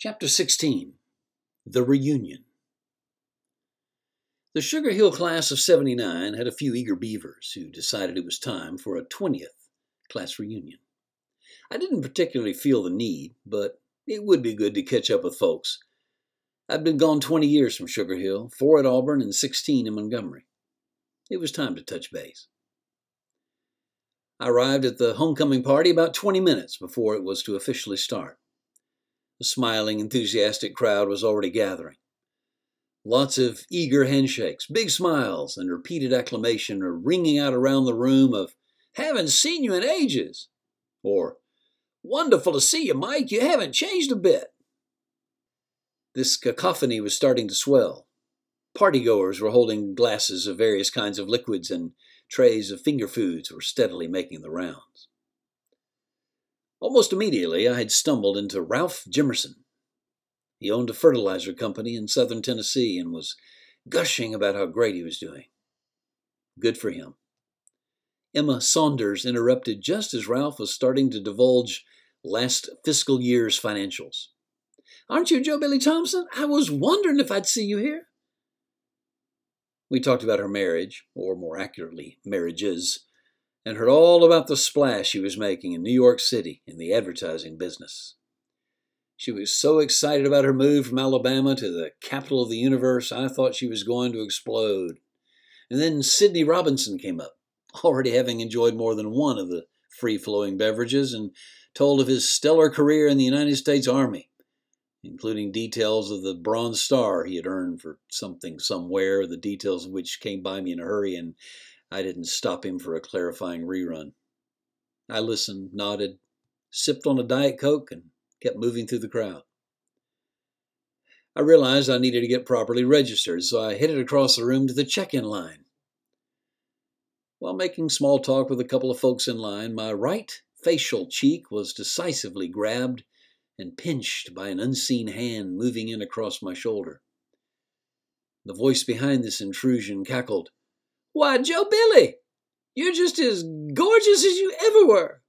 Chapter 16 The Reunion The Sugar Hill class of 79 had a few eager beavers who decided it was time for a 20th class reunion. I didn't particularly feel the need, but it would be good to catch up with folks. I'd been gone 20 years from Sugar Hill, four at Auburn and 16 in Montgomery. It was time to touch base. I arrived at the homecoming party about 20 minutes before it was to officially start. The smiling, enthusiastic crowd was already gathering. Lots of eager handshakes, big smiles, and repeated acclamation are ringing out around the room of, Haven't seen you in ages! Or, Wonderful to see you, Mike. You haven't changed a bit. This cacophony was starting to swell. Partygoers were holding glasses of various kinds of liquids, and trays of finger foods were steadily making the rounds. Almost immediately, I had stumbled into Ralph Jimerson. He owned a fertilizer company in southern Tennessee and was gushing about how great he was doing. Good for him. Emma Saunders interrupted just as Ralph was starting to divulge last fiscal year's financials. Aren't you Joe Billy Thompson? I was wondering if I'd see you here. We talked about her marriage, or more accurately, marriages, and heard all about the splash she was making in New York City in the advertising business. She was so excited about her move from Alabama to the capital of the universe, I thought she was going to explode. And then Sidney Robinson came up, already having enjoyed more than one of the free flowing beverages, and told of his stellar career in the United States Army, including details of the Bronze Star he had earned for something somewhere, the details of which came by me in a hurry, and I didn't stop him for a clarifying rerun. I listened, nodded, sipped on a Diet Coke, and kept moving through the crowd. I realized I needed to get properly registered, so I headed across the room to the check in line. While making small talk with a couple of folks in line, my right facial cheek was decisively grabbed and pinched by an unseen hand moving in across my shoulder. The voice behind this intrusion cackled, why, Joe Billy, you're just as gorgeous as you ever were.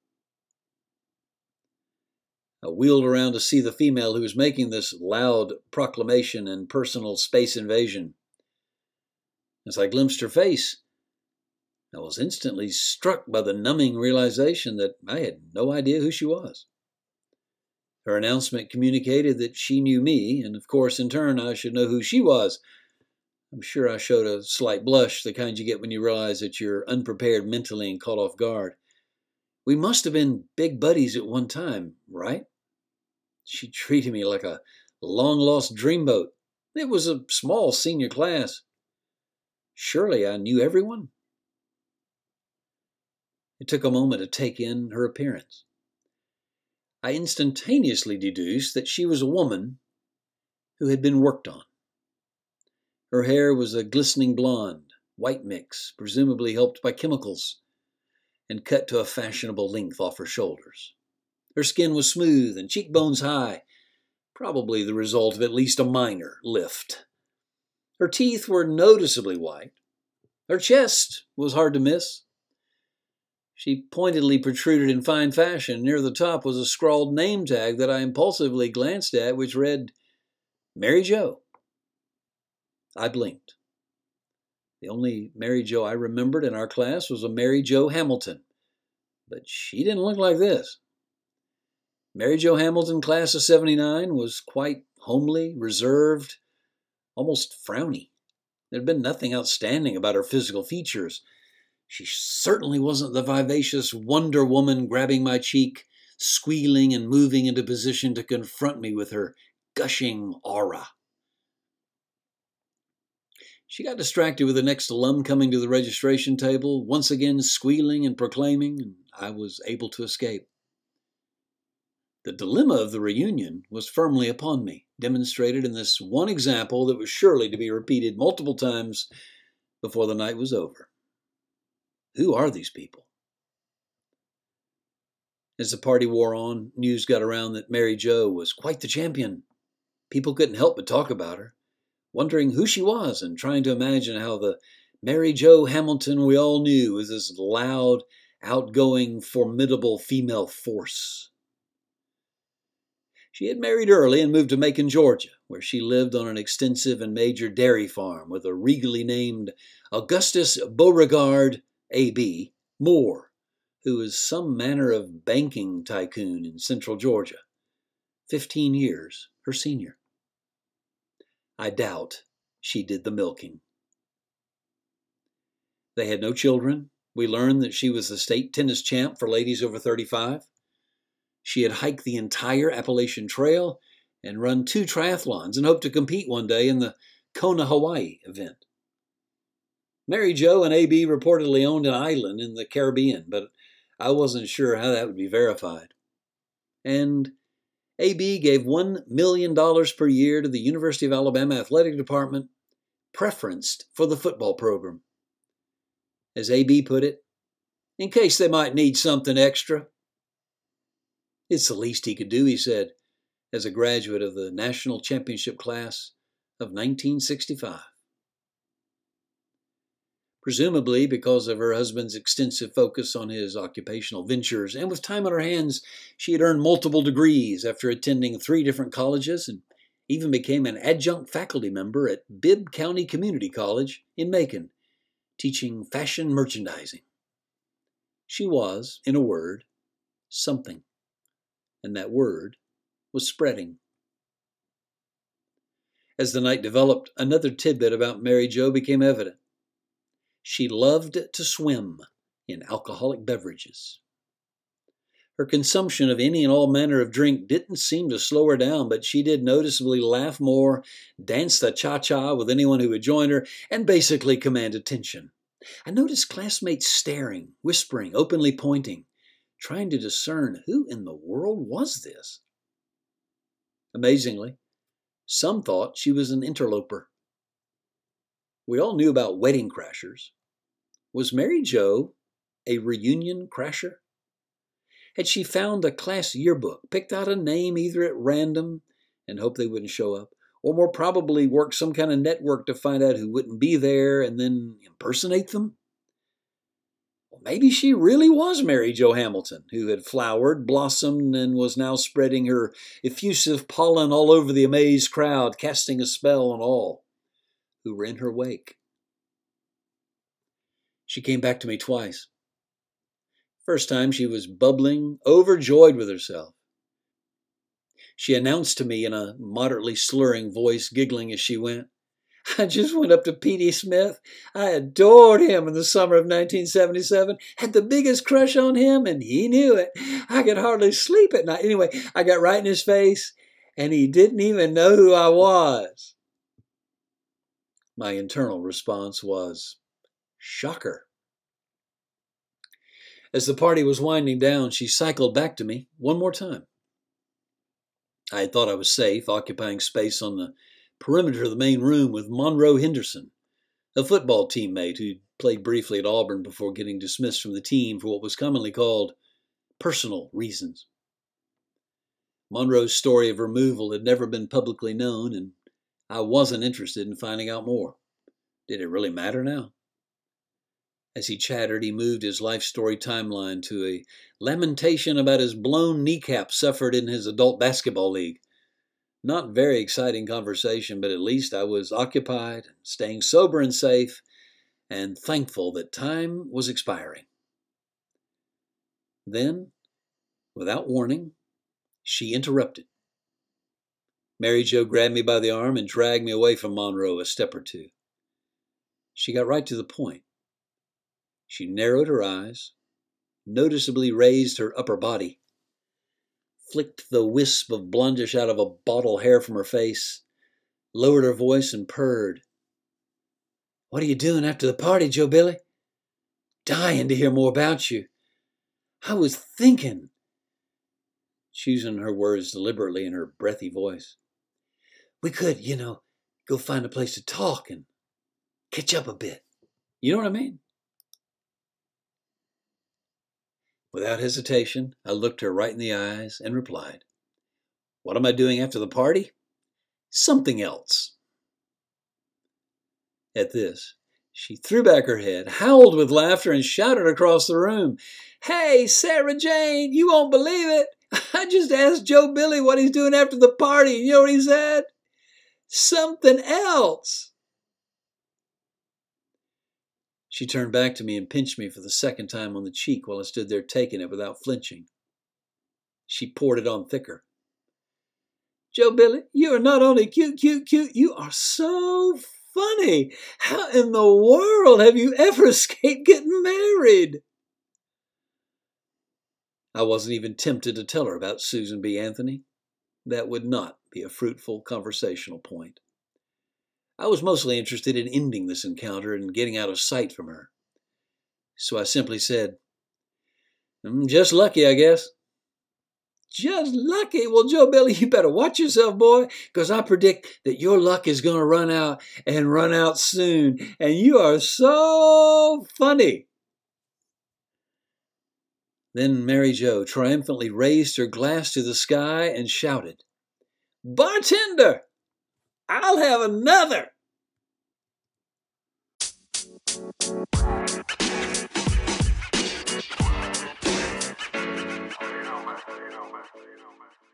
I wheeled around to see the female who was making this loud proclamation and personal space invasion. As I glimpsed her face, I was instantly struck by the numbing realization that I had no idea who she was. Her announcement communicated that she knew me, and of course, in turn, I should know who she was. I'm sure I showed a slight blush, the kind you get when you realize that you're unprepared mentally and caught off guard. We must have been big buddies at one time, right? She treated me like a long lost dreamboat. It was a small senior class. Surely I knew everyone? It took a moment to take in her appearance. I instantaneously deduced that she was a woman who had been worked on. Her hair was a glistening blonde, white mix, presumably helped by chemicals, and cut to a fashionable length off her shoulders. Her skin was smooth and cheekbones high, probably the result of at least a minor lift. Her teeth were noticeably white. Her chest was hard to miss. She pointedly protruded in fine fashion. Near the top was a scrawled name tag that I impulsively glanced at, which read, Mary Jo. I blinked. The only Mary Jo I remembered in our class was a Mary Jo Hamilton, but she didn't look like this. Mary Jo Hamilton, class of 79, was quite homely, reserved, almost frowny. There had been nothing outstanding about her physical features. She certainly wasn't the vivacious Wonder Woman grabbing my cheek, squealing and moving into position to confront me with her gushing aura. She got distracted with the next alum coming to the registration table, once again squealing and proclaiming, and I was able to escape. The dilemma of the reunion was firmly upon me, demonstrated in this one example that was surely to be repeated multiple times before the night was over. Who are these people? As the party wore on, news got around that Mary Jo was quite the champion. People couldn't help but talk about her wondering who she was and trying to imagine how the Mary Jo Hamilton we all knew was this loud, outgoing, formidable female force. She had married early and moved to Macon, Georgia, where she lived on an extensive and major dairy farm with a regally named Augustus Beauregard A.B. Moore, who was some manner of banking tycoon in central Georgia, 15 years her senior. I doubt she did the milking. They had no children. We learned that she was the state tennis champ for ladies over 35. She had hiked the entire Appalachian Trail and run two triathlons and hoped to compete one day in the Kona, Hawaii event. Mary Jo and AB reportedly owned an island in the Caribbean, but I wasn't sure how that would be verified. And AB gave $1 million per year to the University of Alabama Athletic Department, preferenced for the football program. As AB put it, in case they might need something extra. It's the least he could do, he said, as a graduate of the national championship class of 1965. Presumably, because of her husband's extensive focus on his occupational ventures, and with time on her hands, she had earned multiple degrees after attending three different colleges and even became an adjunct faculty member at Bibb County Community College in Macon, teaching fashion merchandising. She was, in a word, something and that word was spreading. As the night developed, another tidbit about Mary Jo became evident. She loved to swim in alcoholic beverages. Her consumption of any and all manner of drink didn't seem to slow her down, but she did noticeably laugh more, dance the cha cha with anyone who would join her, and basically command attention. I noticed classmates staring, whispering, openly pointing trying to discern who in the world was this. Amazingly, some thought she was an interloper. We all knew about wedding crashers. Was Mary Jo a reunion crasher? Had she found a class yearbook, picked out a name either at random and hoped they wouldn't show up, or more probably worked some kind of network to find out who wouldn't be there and then impersonate them? Well, maybe she really was Mary Jo Hamilton, who had flowered, blossomed, and was now spreading her effusive pollen all over the amazed crowd, casting a spell on all who were in her wake. She came back to me twice. First time she was bubbling, overjoyed with herself. She announced to me in a moderately slurring voice, giggling as she went, I just went up to P.D. Smith. I adored him in the summer of 1977, had the biggest crush on him, and he knew it. I could hardly sleep at night. Anyway, I got right in his face, and he didn't even know who I was. My internal response was, Shocker. As the party was winding down, she cycled back to me one more time. I had thought I was safe, occupying space on the perimeter of the main room with Monroe Henderson, a football teammate who played briefly at Auburn before getting dismissed from the team for what was commonly called personal reasons. Monroe's story of removal had never been publicly known, and I wasn't interested in finding out more. Did it really matter now? As he chattered, he moved his life story timeline to a lamentation about his blown kneecap suffered in his adult basketball league. Not very exciting conversation, but at least I was occupied, staying sober and safe, and thankful that time was expiring. Then, without warning, she interrupted. Mary Jo grabbed me by the arm and dragged me away from Monroe a step or two. She got right to the point. She narrowed her eyes, noticeably raised her upper body, flicked the wisp of blondish out of a bottle hair from her face, lowered her voice, and purred. What are you doing after the party, Joe Billy? Dying to hear more about you. I was thinking, choosing her words deliberately in her breathy voice. We could, you know, go find a place to talk and catch up a bit. You know what I mean? Without hesitation, I looked her right in the eyes and replied, What am I doing after the party? Something else. At this, she threw back her head, howled with laughter, and shouted across the room, Hey, Sarah Jane, you won't believe it. I just asked Joe Billy what he's doing after the party. and You know what he said? Something else. She turned back to me and pinched me for the second time on the cheek while I stood there taking it without flinching. She poured it on thicker. Joe Billy, you are not only cute, cute, cute, you are so funny. How in the world have you ever escaped getting married? I wasn't even tempted to tell her about Susan B. Anthony. That would not be a fruitful conversational point. I was mostly interested in ending this encounter and getting out of sight from her. So I simply said, I'm just lucky, I guess. Just lucky. Well, Joe Billy, you better watch yourself, boy, because I predict that your luck is going to run out and run out soon. And you are so funny. Then Mary Jo triumphantly raised her glass to the sky and shouted, Bartender, I'll have another. You know, man. You know, man. You know, man.